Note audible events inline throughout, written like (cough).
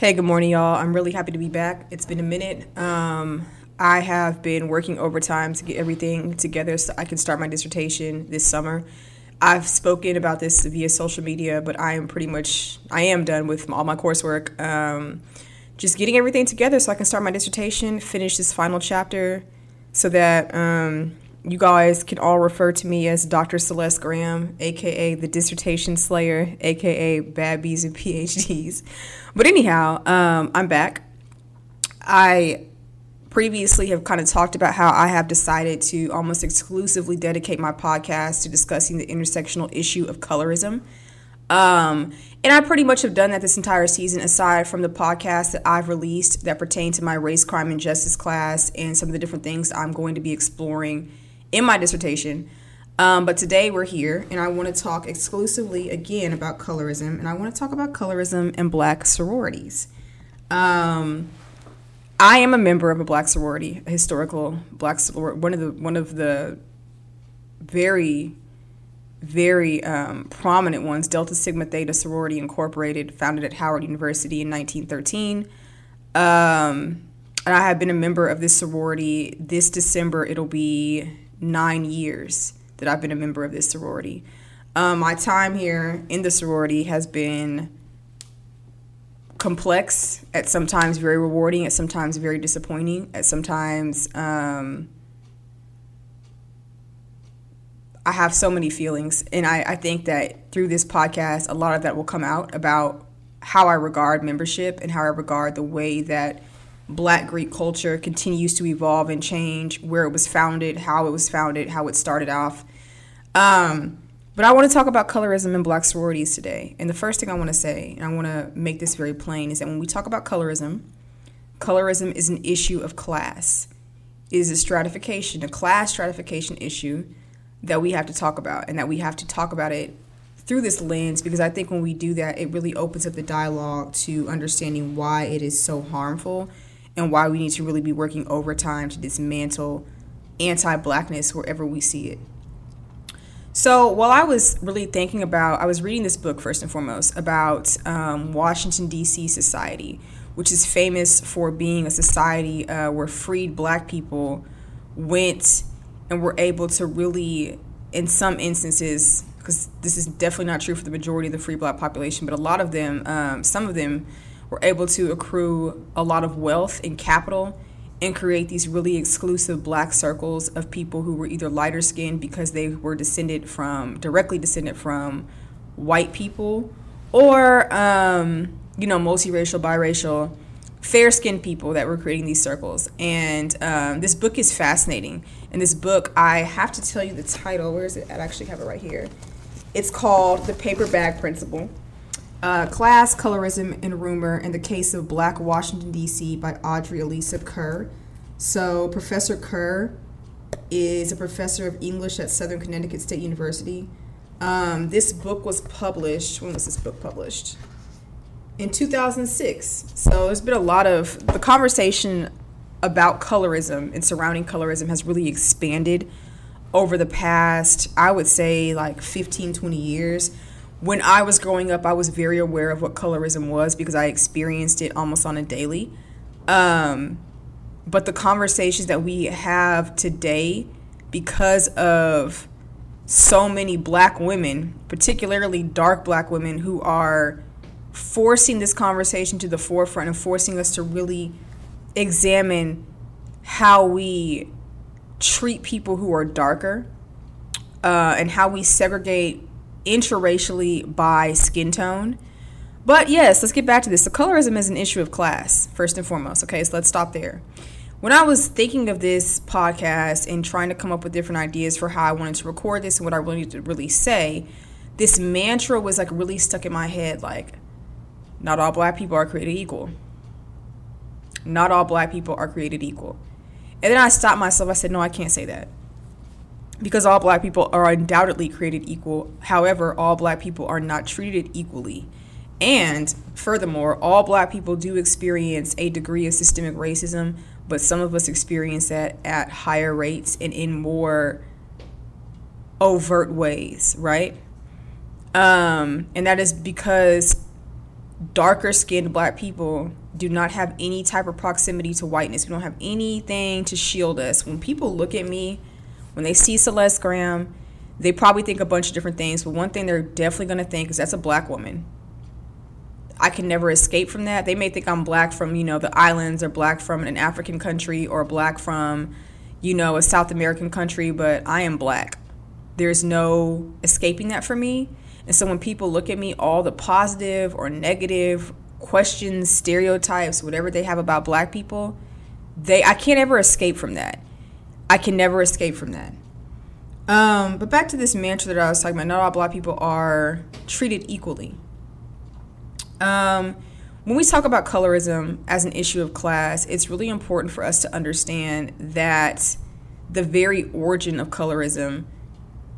Hey, good morning, y'all. I'm really happy to be back. It's been a minute. Um, I have been working overtime to get everything together so I can start my dissertation this summer. I've spoken about this via social media, but I am pretty much I am done with all my coursework. Um, just getting everything together so I can start my dissertation, finish this final chapter, so that um, you guys can all refer to me as Dr. Celeste Graham, aka the Dissertation Slayer, aka Bad and PhDs. But anyhow, um, I'm back. I previously have kind of talked about how I have decided to almost exclusively dedicate my podcast to discussing the intersectional issue of colorism. Um, and I pretty much have done that this entire season, aside from the podcast that I've released that pertain to my race, crime, and justice class and some of the different things I'm going to be exploring in my dissertation. Um, but today we're here, and I want to talk exclusively again about colorism, and I want to talk about colorism and black sororities. Um, I am a member of a black sorority, a historical black sorority, one of the one of the very very um, prominent ones, Delta Sigma Theta Sorority Incorporated, founded at Howard University in 1913. Um, and I have been a member of this sorority. This December, it'll be nine years that I've been a member of this sorority. Um, my time here in the sorority has been complex, at sometimes very rewarding, at sometimes very disappointing, at sometimes um, I have so many feelings. And I, I think that through this podcast, a lot of that will come out about how I regard membership and how I regard the way that Black Greek culture continues to evolve and change, where it was founded, how it was founded, how it started off. Um, but I want to talk about colorism and black sororities today. And the first thing I want to say, and I want to make this very plain, is that when we talk about colorism, colorism is an issue of class. It is a stratification, a class stratification issue that we have to talk about, and that we have to talk about it through this lens because I think when we do that, it really opens up the dialogue to understanding why it is so harmful and why we need to really be working overtime to dismantle anti blackness wherever we see it. So while I was really thinking about, I was reading this book first and foremost about um, Washington, D.C. society, which is famous for being a society uh, where freed black people went and were able to really, in some instances, because this is definitely not true for the majority of the free black population, but a lot of them, um, some of them were able to accrue a lot of wealth and capital and create these really exclusive black circles of people who were either lighter skinned because they were descended from directly descended from white people or um, you know multiracial biracial fair skinned people that were creating these circles. And um, this book is fascinating. And this book i have to tell you the title. Where is it? I actually have it right here. It's called the paper bag principle uh, Class, Colorism, and Rumor in the Case of Black Washington, D.C. by Audrey Elisa Kerr. So, Professor Kerr is a professor of English at Southern Connecticut State University. Um, this book was published, when was this book published? In 2006. So, there's been a lot of, the conversation about colorism and surrounding colorism has really expanded over the past, I would say, like 15, 20 years when I was growing up, I was very aware of what colorism was because I experienced it almost on a daily. Um, but the conversations that we have today, because of so many black women, particularly dark black women, who are forcing this conversation to the forefront and forcing us to really examine how we treat people who are darker uh, and how we segregate interracially by skin tone. But yes, let's get back to this. The colorism is an issue of class, first and foremost. Okay, so let's stop there. When I was thinking of this podcast and trying to come up with different ideas for how I wanted to record this and what I really to really say, this mantra was like really stuck in my head like, not all black people are created equal. Not all black people are created equal. And then I stopped myself. I said, no, I can't say that because all black people are undoubtedly created equal. However, all black people are not treated equally. And furthermore, all black people do experience a degree of systemic racism, but some of us experience that at higher rates and in more overt ways, right? Um, and that is because darker skinned black people do not have any type of proximity to whiteness. We don't have anything to shield us. When people look at me, when they see Celeste Graham, they probably think a bunch of different things, but one thing they're definitely going to think is that's a black woman. I can never escape from that. They may think I'm black from, you know, the islands or black from an African country or black from, you know, a South American country, but I am black. There's no escaping that for me. And so when people look at me, all the positive or negative questions, stereotypes, whatever they have about black people, they I can't ever escape from that. I can never escape from that. Um, but back to this mantra that I was talking about, not all black people are treated equally. Um, when we talk about colorism as an issue of class, it's really important for us to understand that the very origin of colorism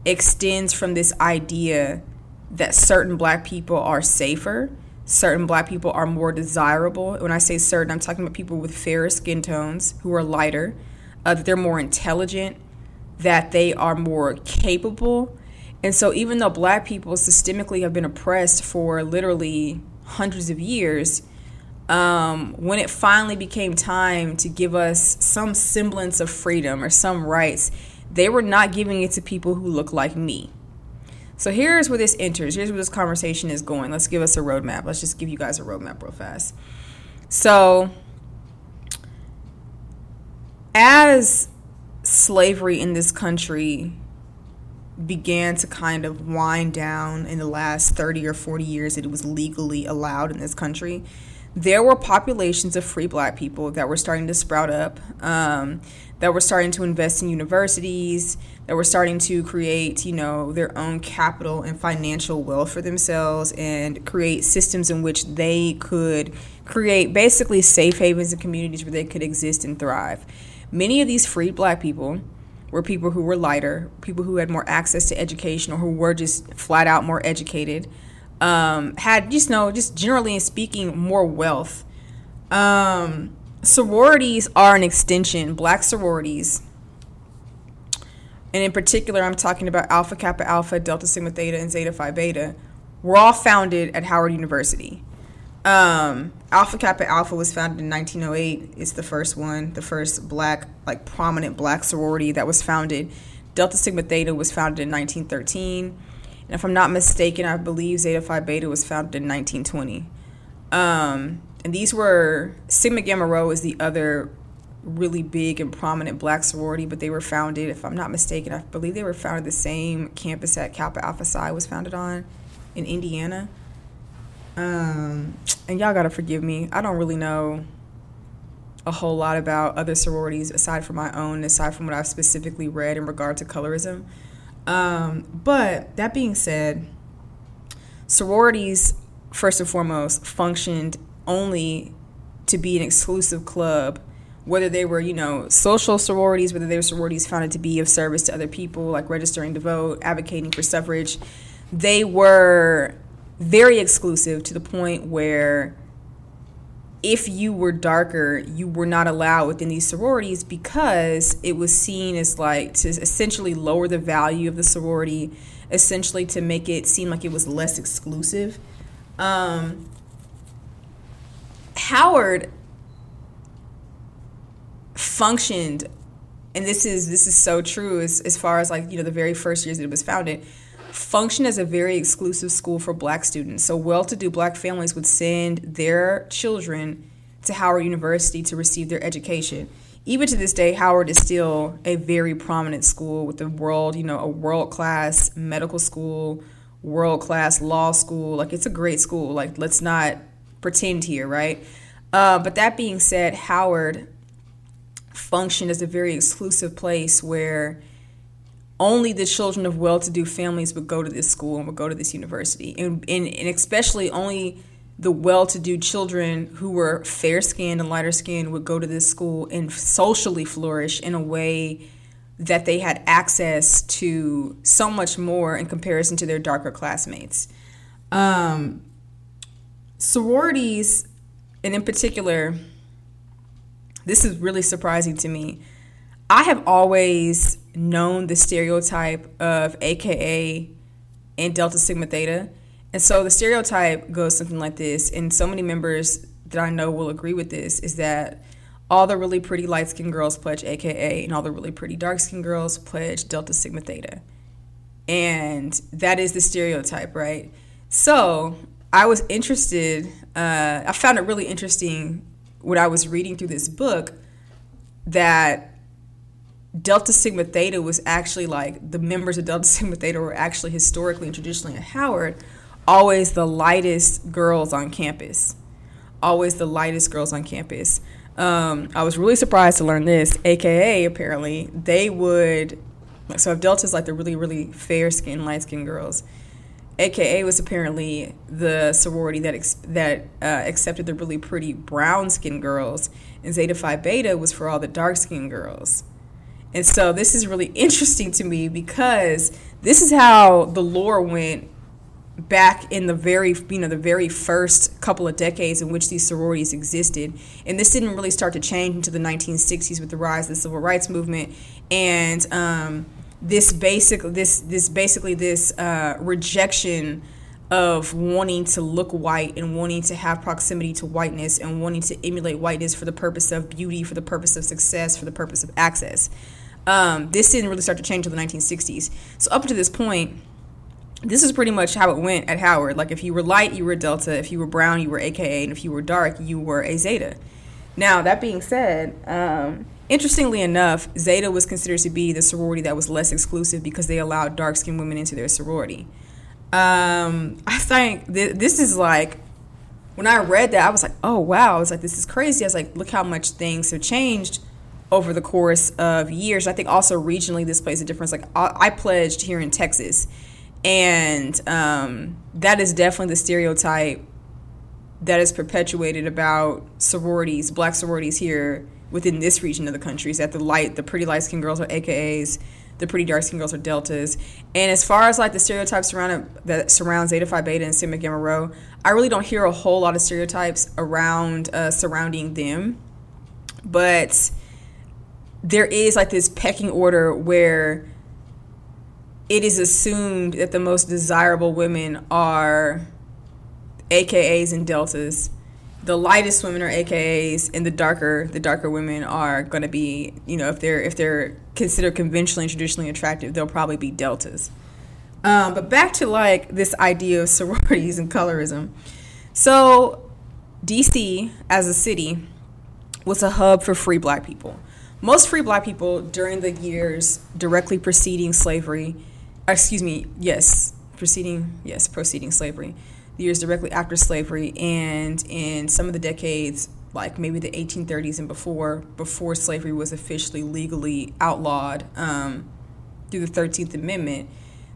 extends from this idea that certain black people are safer, certain black people are more desirable. When I say certain, I'm talking about people with fairer skin tones who are lighter, uh, that they're more intelligent, that they are more capable. And so, even though black people systemically have been oppressed for literally hundreds of years, um, when it finally became time to give us some semblance of freedom or some rights, they were not giving it to people who look like me. So here's where this enters. Here's where this conversation is going. Let's give us a roadmap. Let's just give you guys a roadmap real fast. So, as slavery in this country began to kind of wind down in the last 30 or 40 years that it was legally allowed in this country, there were populations of free black people that were starting to sprout up, um, that were starting to invest in universities, that were starting to create, you know, their own capital and financial wealth for themselves and create systems in which they could create basically safe havens and communities where they could exist and thrive. Many of these freed black people were people who were lighter, people who had more access to education or who were just flat out more educated, um, had just you know just generally speaking more wealth. Um, sororities are an extension. Black sororities, and in particular, I'm talking about Alpha Kappa Alpha, Delta Sigma Theta, and Zeta Phi Beta, were all founded at Howard University. Um, Alpha Kappa Alpha was founded in 1908. It's the first one, the first black, like prominent black sorority that was founded. Delta Sigma Theta was founded in 1913. And if I'm not mistaken, I believe Zeta Phi Beta was founded in 1920. Um, and these were Sigma Gamma Rho is the other really big and prominent black sorority, but they were founded, if I'm not mistaken, I believe they were founded the same campus that Kappa Alpha Psi was founded on in Indiana. Um, and y'all gotta forgive me. I don't really know a whole lot about other sororities aside from my own, aside from what I've specifically read in regard to colorism. Um, but that being said, sororities, first and foremost, functioned only to be an exclusive club, whether they were, you know, social sororities, whether they were sororities founded to be of service to other people, like registering to vote, advocating for suffrage. They were very exclusive to the point where if you were darker, you were not allowed within these sororities because it was seen as like to essentially lower the value of the sorority, essentially to make it seem like it was less exclusive. Um, Howard functioned, and this is this is so true as as far as like you know the very first years that it was founded function as a very exclusive school for black students. So, well to do black families would send their children to Howard University to receive their education. Even to this day, Howard is still a very prominent school with the world, you know, a world class medical school, world class law school. Like, it's a great school. Like, let's not pretend here, right? Uh, but that being said, Howard functioned as a very exclusive place where only the children of well-to-do families would go to this school and would go to this university. And, and, and especially only the well-to-do children who were fair-skinned and lighter-skinned would go to this school and socially flourish in a way that they had access to so much more in comparison to their darker classmates. Um, sororities and in particular this is really surprising to me. I have always known the stereotype of AKA and Delta Sigma Theta. And so the stereotype goes something like this, and so many members that I know will agree with this is that all the really pretty light skinned girls pledge AKA, and all the really pretty dark skinned girls pledge Delta Sigma Theta. And that is the stereotype, right? So I was interested, uh, I found it really interesting when I was reading through this book that Delta Sigma Theta was actually like the members of Delta (laughs) Sigma Theta were actually historically and traditionally at Howard always the lightest girls on campus. Always the lightest girls on campus. Um, I was really surprised to learn this. AKA, apparently, they would. So if Delta's like the really, really fair skinned, light skinned girls, AKA was apparently the sorority that ex- that uh, accepted the really pretty brown skinned girls, and Zeta Phi Beta was for all the dark skinned girls. And so this is really interesting to me because this is how the lore went back in the very you know the very first couple of decades in which these sororities existed. And this didn't really start to change until the 1960s with the rise of the civil rights movement. And um, this basic this this basically this uh, rejection of wanting to look white and wanting to have proximity to whiteness and wanting to emulate whiteness for the purpose of beauty for the purpose of success for the purpose of access um, this didn't really start to change until the 1960s so up to this point this is pretty much how it went at Howard. Like if you were light, you were Delta. If you were brown, you were AKA, and if you were dark, you were a Zeta. Now that being said, um, interestingly enough, Zeta was considered to be the sorority that was less exclusive because they allowed dark skinned women into their sorority. Um, I think th- this is like when I read that, I was like, oh wow, I was like, this is crazy. I was like, look how much things have changed over the course of years. I think also regionally, this plays a difference. Like I, I pledged here in Texas and um, that is definitely the stereotype that is perpetuated about sororities, black sororities here within this region of the country. Is that the light, the pretty light skinned girls are AKAs, the pretty dark skinned girls are deltas. And as far as like the stereotypes around that surround Zeta Phi Beta and Sigma Gamma Rho, I really don't hear a whole lot of stereotypes around uh, surrounding them, but there is like this pecking order where it is assumed that the most desirable women are AKAs and deltas. The lightest women are AKAs, and the darker the darker women are going to be, you know, if they're if they're considered conventionally and traditionally attractive, they'll probably be deltas. Um, but back to like this idea of (laughs) sororities and colorism. So, DC as a city was a hub for free black people. Most free black people during the years directly preceding slavery excuse me, yes, preceding, yes, proceeding slavery, the years directly after slavery, and in some of the decades, like maybe the 1830s and before, before slavery was officially legally outlawed um, through the 13th Amendment,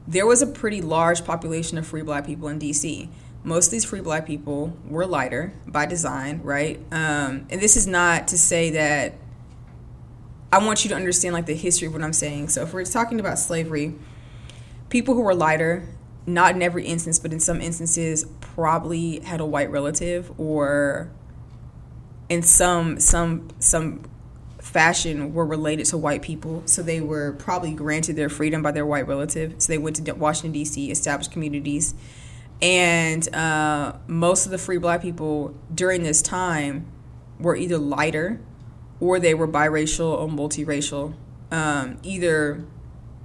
there was a pretty large population of free black people in DC. Most of these free black people were lighter by design, right? Um, and this is not to say that I want you to understand like the history of what I'm saying. So if we're talking about slavery, people who were lighter, not in every instance, but in some instances, probably had a white relative or in some some some fashion were related to white people. So they were probably granted their freedom by their white relative. So they went to washington d.c established communities. And uh, most of the free black people during this time were either lighter or they were biracial or multiracial um, either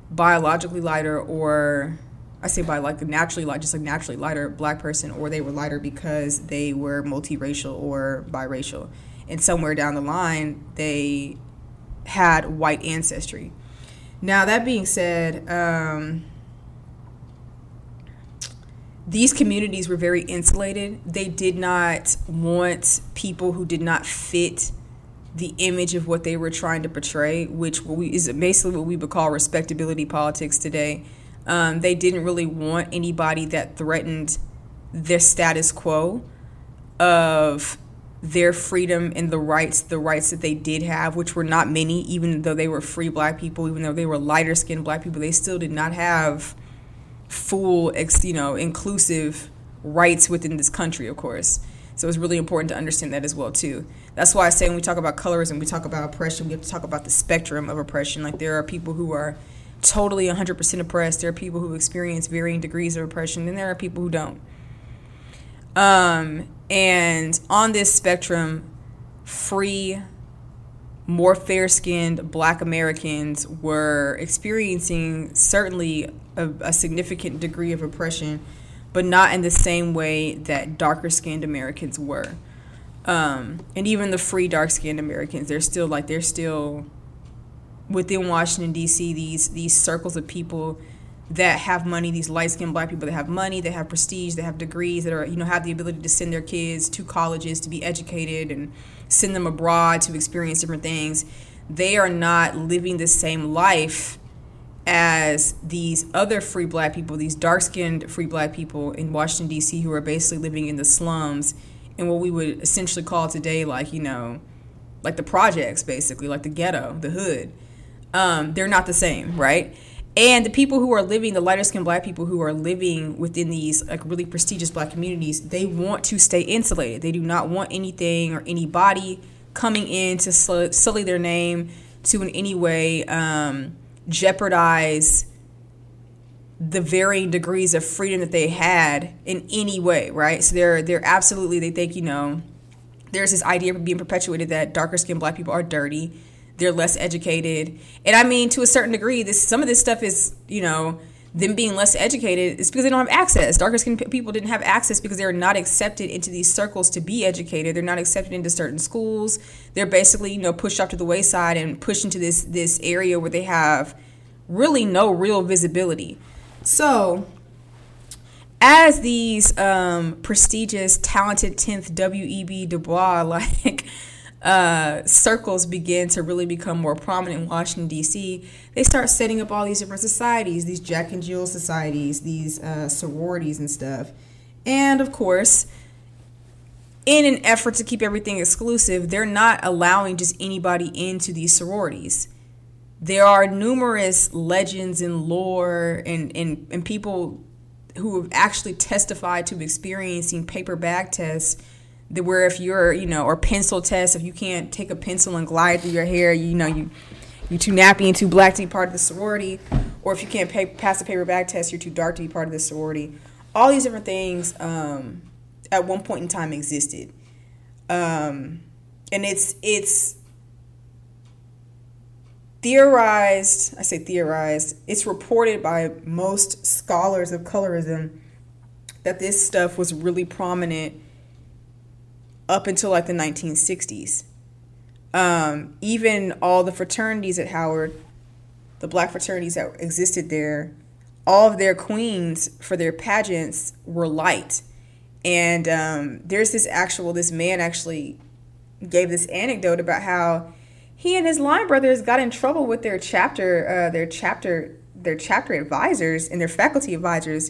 biologically lighter or I say by like naturally light, just like naturally lighter black person, or they were lighter because they were multiracial or biracial. And somewhere down the line, they had white ancestry. Now, that being said, um, these communities were very insulated. They did not want people who did not fit the image of what they were trying to portray, which is basically what we would call respectability politics today. Um, they didn't really want anybody that threatened their status quo of their freedom and the rights, the rights that they did have, which were not many, even though they were free black people, even though they were lighter skinned black people, they still did not have full, you know, inclusive rights within this country, of course. So it's really important to understand that as well too. That's why I say when we talk about colorism, we talk about oppression, we have to talk about the spectrum of oppression. Like there are people who are totally 100% oppressed. There are people who experience varying degrees of oppression, and there are people who don't. Um, and on this spectrum, free, more fair skinned black Americans were experiencing certainly a, a, significant degree of oppression, but not in the same way that darker skinned Americans were. Um, and even the free dark skinned Americans, they're still like, they're still within Washington, D.C., these, these circles of people that have money, these light skinned black people that have money, they have prestige, they have degrees, that are, you know, have the ability to send their kids to colleges to be educated and send them abroad to experience different things. They are not living the same life as these other free black people, these dark skinned free black people in Washington, D.C., who are basically living in the slums in what we would essentially call today, like, you know, like the projects, basically, like the ghetto, the hood. Um, they're not the same, right? and the people who are living the lighter skinned black people who are living within these like really prestigious black communities they want to stay insulated they do not want anything or anybody coming in to sully their name to in any way um, jeopardize the varying degrees of freedom that they had in any way right so they're they're absolutely they think you know there's this idea being perpetuated that darker skinned black people are dirty they're less educated. And I mean, to a certain degree, this some of this stuff is, you know, them being less educated is because they don't have access. Darker skinned people didn't have access because they're not accepted into these circles to be educated. They're not accepted into certain schools. They're basically, you know, pushed off to the wayside and pushed into this this area where they have really no real visibility. So, as these um, prestigious, talented 10th W.E.B. Du Bois, (laughs) like uh, circles begin to really become more prominent in Washington, D.C., they start setting up all these different societies, these Jack and Jill societies, these uh, sororities and stuff. And of course, in an effort to keep everything exclusive, they're not allowing just anybody into these sororities. There are numerous legends and lore and, and, and people who have actually testified to experiencing paper bag tests that where if you're you know or pencil test if you can't take a pencil and glide through your hair you know you you're too nappy and too black to be part of the sorority. Or if you can't pay, pass the paper bag test you're too dark to be part of the sorority. All these different things um, at one point in time existed. Um, and it's it's theorized i say theorized it's reported by most scholars of colorism that this stuff was really prominent up until like the 1960s. Um, even all the fraternities at Howard, the black fraternities that existed there, all of their queens for their pageants were light. And um, there's this actual, this man actually gave this anecdote about how he and his line brothers got in trouble with their chapter, uh, their chapter, their chapter advisors and their faculty advisors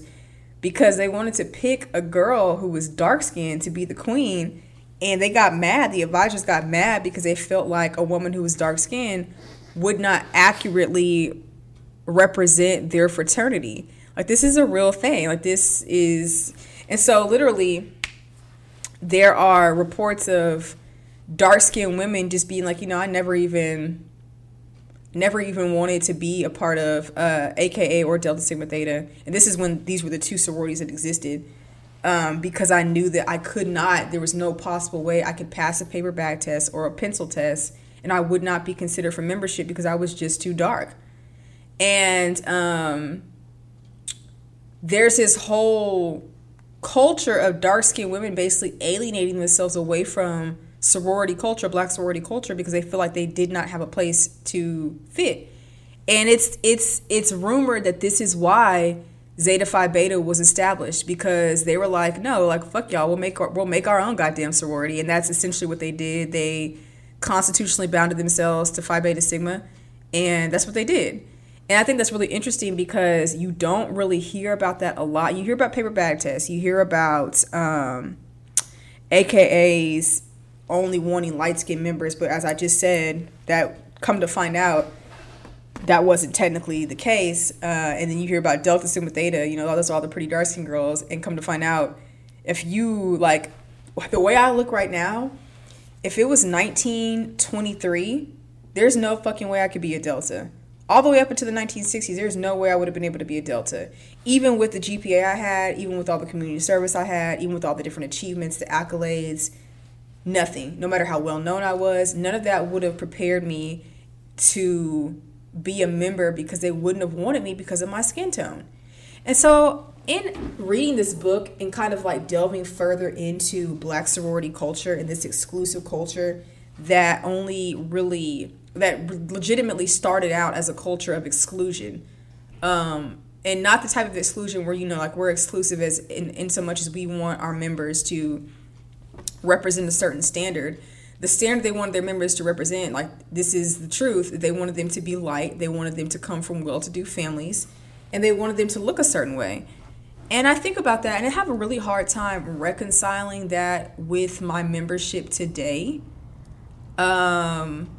because they wanted to pick a girl who was dark skinned to be the queen and they got mad. The advisors got mad because they felt like a woman who was dark skinned would not accurately represent their fraternity. Like this is a real thing. Like this is, and so literally, there are reports of dark skinned women just being like, you know, I never even, never even wanted to be a part of uh, AKA or Delta Sigma Theta. And this is when these were the two sororities that existed um, because I knew that I could not, there was no possible way I could pass a paper bag test or a pencil test, and I would not be considered for membership because I was just too dark. And um, there's this whole culture of dark skinned women basically alienating themselves away from sorority culture, black sorority culture, because they feel like they did not have a place to fit. And it's it's it's rumored that this is why Zeta Phi Beta was established because they were like, no, like fuck y'all, we'll make our, we'll make our own goddamn sorority, and that's essentially what they did. They constitutionally bounded themselves to Phi Beta Sigma, and that's what they did. And I think that's really interesting because you don't really hear about that a lot. You hear about paper bag tests, you hear about um, AKAs only wanting light skinned members, but as I just said, that come to find out that wasn't technically the case. Uh, and then you hear about Delta Sigma Theta, you know, those are all the pretty dark skinned girls. And come to find out, if you like the way I look right now, if it was 1923, there's no fucking way I could be a Delta. all the way up into the 1960s, there's no way I would have been able to be a Delta. Even with the GPA I had, even with all the community service I had, even with all the different achievements, the accolades, nothing. No matter how well known I was, none of that would have prepared me to be a member because they wouldn't have wanted me because of my skin tone. And so, in reading this book and kind of like delving further into black sorority culture and this exclusive culture that only really that legitimately started out as a culture of exclusion um, and not the type of exclusion where you know like we're exclusive as in, in so much as we want our members to represent a certain standard. The standard they wanted their members to represent like this is the truth. They wanted them to be light they wanted them to come from well-to-do families. And they wanted them to look a certain way. And i think about that and i have a really hard time reconciling that with my membership today. Um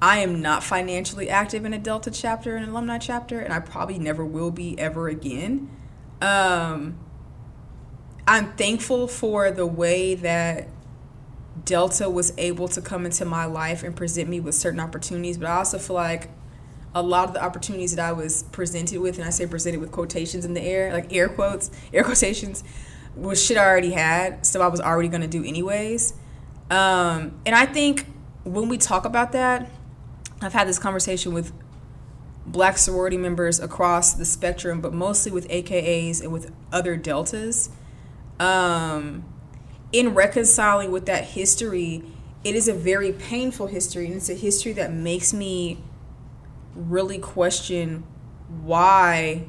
I am not financially active in a Delta chapter, an alumni chapter, and I probably never will be ever again. Um, I'm thankful for the way that Delta was able to come into my life and present me with certain opportunities, but I also feel like a lot of the opportunities that I was presented with, and I say presented with quotations in the air, like air quotes, (laughs) air quotations, was shit I already had, so I was already gonna do anyways. Um, and I think when we talk about that, I've had this conversation with black sorority members across the spectrum, but mostly with AKAs and with other deltas. Um, in reconciling with that history, it is a very painful history, and it's a history that makes me really question why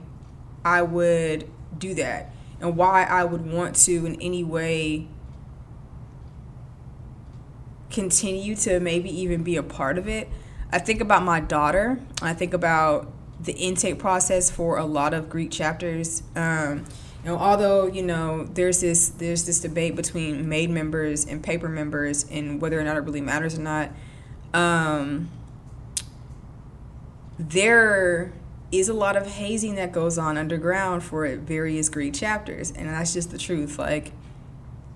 I would do that and why I would want to, in any way, continue to maybe even be a part of it. I think about my daughter. I think about the intake process for a lot of Greek chapters. Um, know, although you know there's this there's this debate between made members and paper members and whether or not it really matters or not. Um, there is a lot of hazing that goes on underground for various Greek chapters, and that's just the truth. Like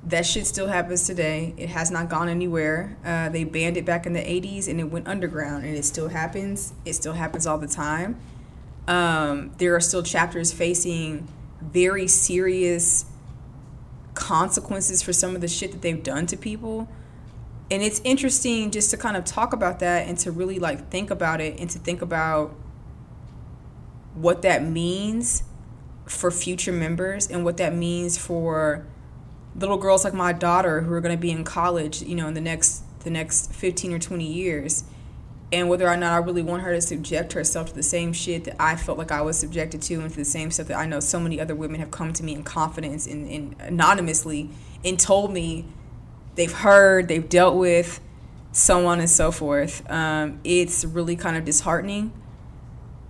that shit still happens today. It has not gone anywhere. Uh, they banned it back in the 80s and it went underground and it still happens. It still happens all the time. Um, there are still chapters facing very serious consequences for some of the shit that they've done to people. And it's interesting just to kind of talk about that and to really like think about it and to think about what that means for future members and what that means for little girls like my daughter who are going to be in college, you know, in the next the next 15 or 20 years and whether or not I really want her to subject herself to the same shit that I felt like I was subjected to and to the same stuff that I know so many other women have come to me in confidence and, and anonymously and told me they've heard, they've dealt with, so on and so forth. Um, it's really kind of disheartening.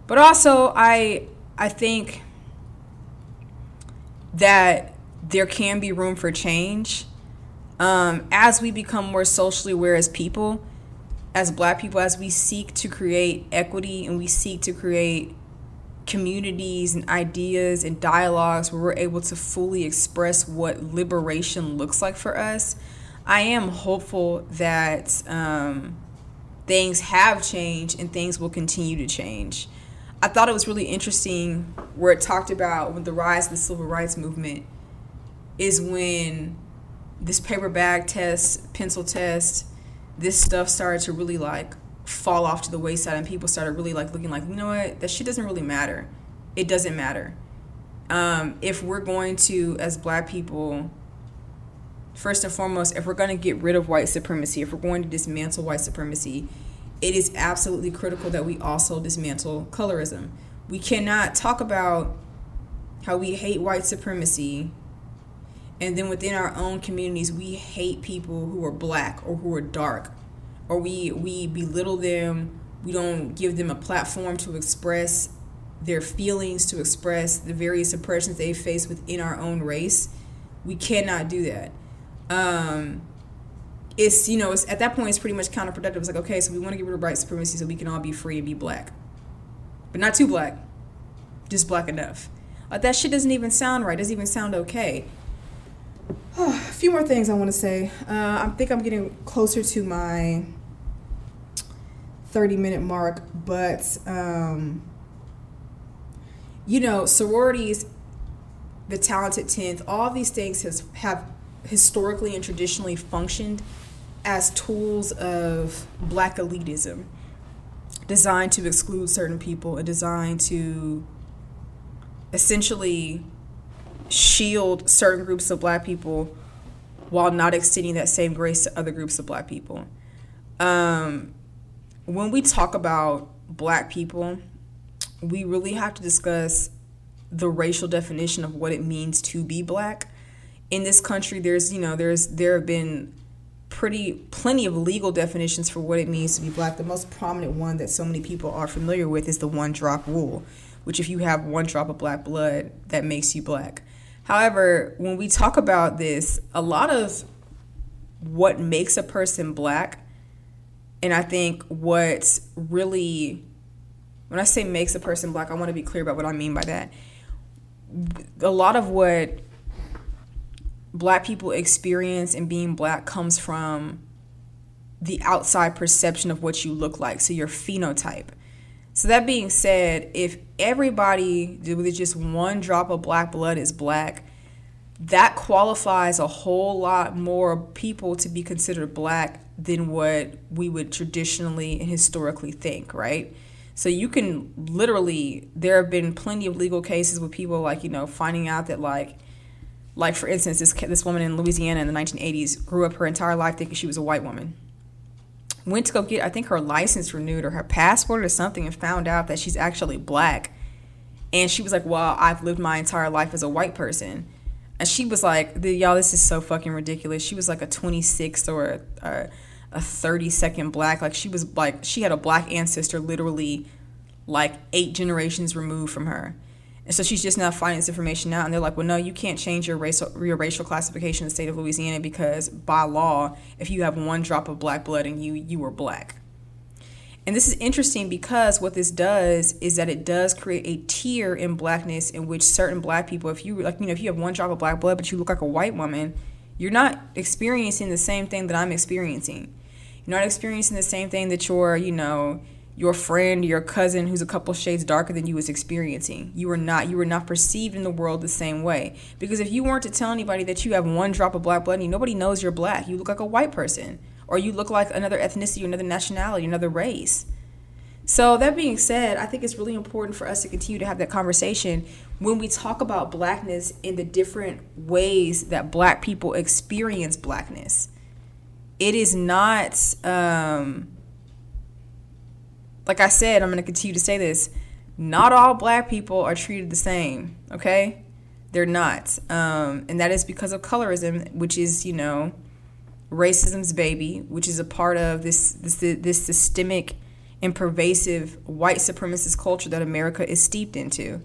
But also I I think that there can be room for change um, as we become more socially aware as people, as black people, as we seek to create equity and we seek to create communities and ideas and dialogues where we're able to fully express what liberation looks like for us. I am hopeful that um, things have changed and things will continue to change. I thought it was really interesting where it talked about when the rise of the civil rights movement is when this paper bag test, pencil test, this stuff started to really like fall off to the wayside and people started really like looking like, you know what, that shit doesn't really matter. It doesn't matter. Um, if we're going to, as black people, first and foremost, if we're going to get rid of white supremacy, if we're going to dismantle white supremacy, it is absolutely critical that we also dismantle colorism. We cannot talk about how we hate white supremacy and then within our own communities we hate people who are black or who are dark. Or we we belittle them. We don't give them a platform to express their feelings to express the various oppressions they face within our own race. We cannot do that. Um, it's you know it's at that point it's pretty much counterproductive. It's like okay so we want to get rid of white supremacy so we can all be free and be black. But not too black. Just black enough. Like that shit doesn't even sound right. Doesn't even sound okay (sighs) a few more things I want to say. Uh, I think I'm getting closer to my 30 minute mark, but um, you know, sororities, the talented 10th, all these things has, have historically and traditionally functioned as tools of black elitism designed to exclude certain people and designed to essentially shield certain groups of black people while not extending that same grace to other groups of black people. Um, when we talk about black people, we really have to discuss the racial definition of what it means to be black. In this country, there's, you know, there's there have been pretty plenty of legal definitions for what it means to be black. The most prominent one that so many people are familiar with is the one drop rule, which if you have one drop of black blood, that makes you black. However, when we talk about this, a lot of what makes a person black, and I think what really, when I say makes a person black, I want to be clear about what I mean by that. A lot of what black people experience in being black comes from the outside perception of what you look like, so your phenotype. So that being said, if everybody with just one drop of black blood is black, that qualifies a whole lot more people to be considered black than what we would traditionally and historically think, right? So you can literally there have been plenty of legal cases with people like, you know, finding out that like like for instance, this this woman in Louisiana in the 1980s grew up her entire life thinking she was a white woman. Went to go get I think her license renewed or her passport or something and found out that she's actually black. And she was like, "Well, I've lived my entire life as a white person." And she was like, "Y'all, this is so fucking ridiculous." She was like a 26th or a, a 30 second black. Like she was like she had a black ancestor literally like eight generations removed from her. And so she's just now finding this information out, and they're like, "Well, no, you can't change your racial your racial classification in the state of Louisiana because by law, if you have one drop of black blood in you, you are black." And this is interesting because what this does is that it does create a tier in blackness in which certain black people, if you like, you know, if you have one drop of black blood but you look like a white woman, you're not experiencing the same thing that I'm experiencing. You're not experiencing the same thing that your, you know, your friend, your cousin who's a couple shades darker than you is experiencing. You are not you are not perceived in the world the same way. Because if you weren't to tell anybody that you have one drop of black blood and nobody knows you're black, you look like a white person. Or you look like another ethnicity, another nationality, another race. So that being said, I think it's really important for us to continue to have that conversation when we talk about blackness in the different ways that black people experience blackness. It is not um, like I said, I'm going to continue to say this. Not all black people are treated the same, okay? They're not. Um, and that is because of colorism, which is, you know, racism's baby, which is a part of this, this, this systemic and pervasive white supremacist culture that America is steeped into.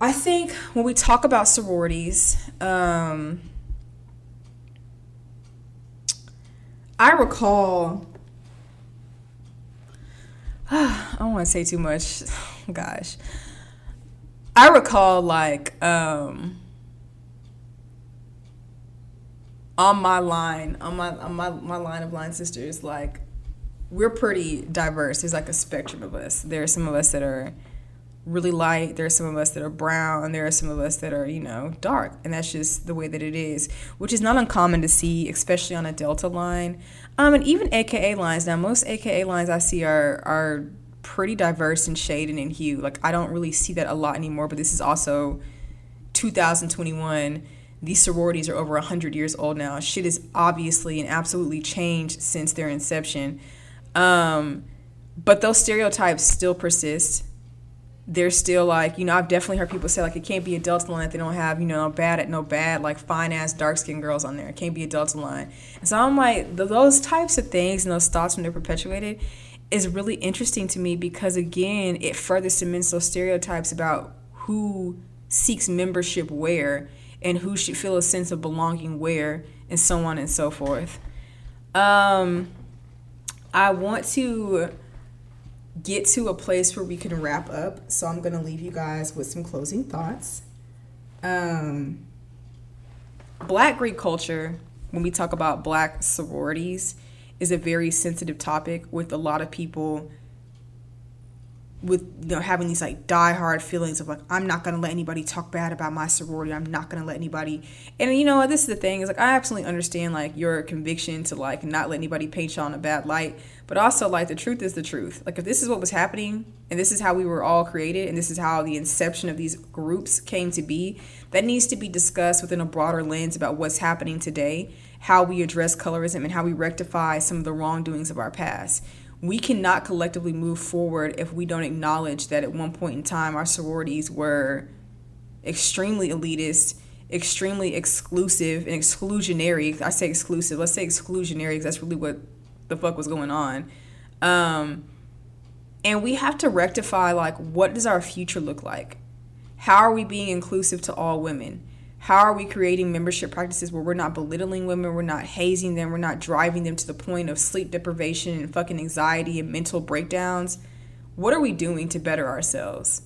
I think when we talk about sororities, um, I recall (sighs) I don't want to say too much. (sighs) Gosh. I recall like um on my line, on my on my, my line of line sisters, like we're pretty diverse. There's like a spectrum of us. There are some of us that are really light. There are some of us that are brown. And there are some of us that are, you know, dark. And that's just the way that it is, which is not uncommon to see, especially on a Delta line. Um, and even AKA lines. Now, most AKA lines I see are are pretty diverse in shade and in hue. Like I don't really see that a lot anymore. But this is also 2021. These sororities are over 100 years old now. Shit is obviously and absolutely changed since their inception. Um, but those stereotypes still persist they're still like, you know, I've definitely heard people say like it can't be a Delta line if they don't have, you know, no bad at no bad like fine ass dark skinned girls on there. It can't be a Delta line. And so I'm like, those types of things and those thoughts when they're perpetuated is really interesting to me because again, it further cements those stereotypes about who seeks membership where and who should feel a sense of belonging where and so on and so forth. Um, I want to get to a place where we can wrap up. So I'm going to leave you guys with some closing thoughts. Um, black Greek culture, when we talk about black sororities, is a very sensitive topic with a lot of people with you know having these like die-hard feelings of like I'm not gonna let anybody talk bad about my sorority. I'm not gonna let anybody. And you know this is the thing is like I absolutely understand like your conviction to like not let anybody paint you on a bad light, but also like the truth is the truth. Like if this is what was happening and this is how we were all created and this is how the inception of these groups came to be, that needs to be discussed within a broader lens about what's happening today, how we address colorism, and how we rectify some of the wrongdoings of our past we cannot collectively move forward if we don't acknowledge that at one point in time our sororities were extremely elitist, extremely exclusive and exclusionary. I say exclusive, let's say exclusionary because that's really what the fuck was going on. Um, and we have to rectify like what does our future look like? How are we being inclusive to all women? How are we creating membership practices where we're not belittling women, we're not hazing them, we're not driving them to the point of sleep deprivation and fucking anxiety and mental breakdowns? What are we doing to better ourselves?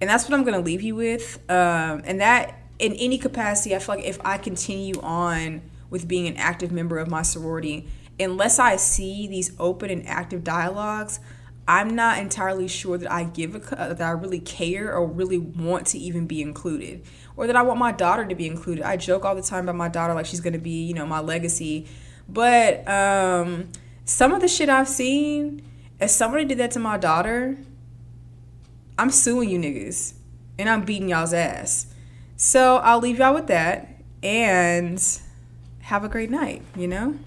And that's what I'm to leave you with. Um, and that, in any capacity, I feel like if I continue on with being an active member of my sorority, unless I see these open and active dialogues, I'm not entirely sure that I give a that I really care or really want to even be included or that I want my daughter to be included. I joke all the time about my daughter like she's to be, you know, my legacy. But um, some of the shit I've seen, if somebody did that to my daughter, I'm suing you niggas and I'm beating y'all's ass. So I'll leave y'all with that and have a great night, you know?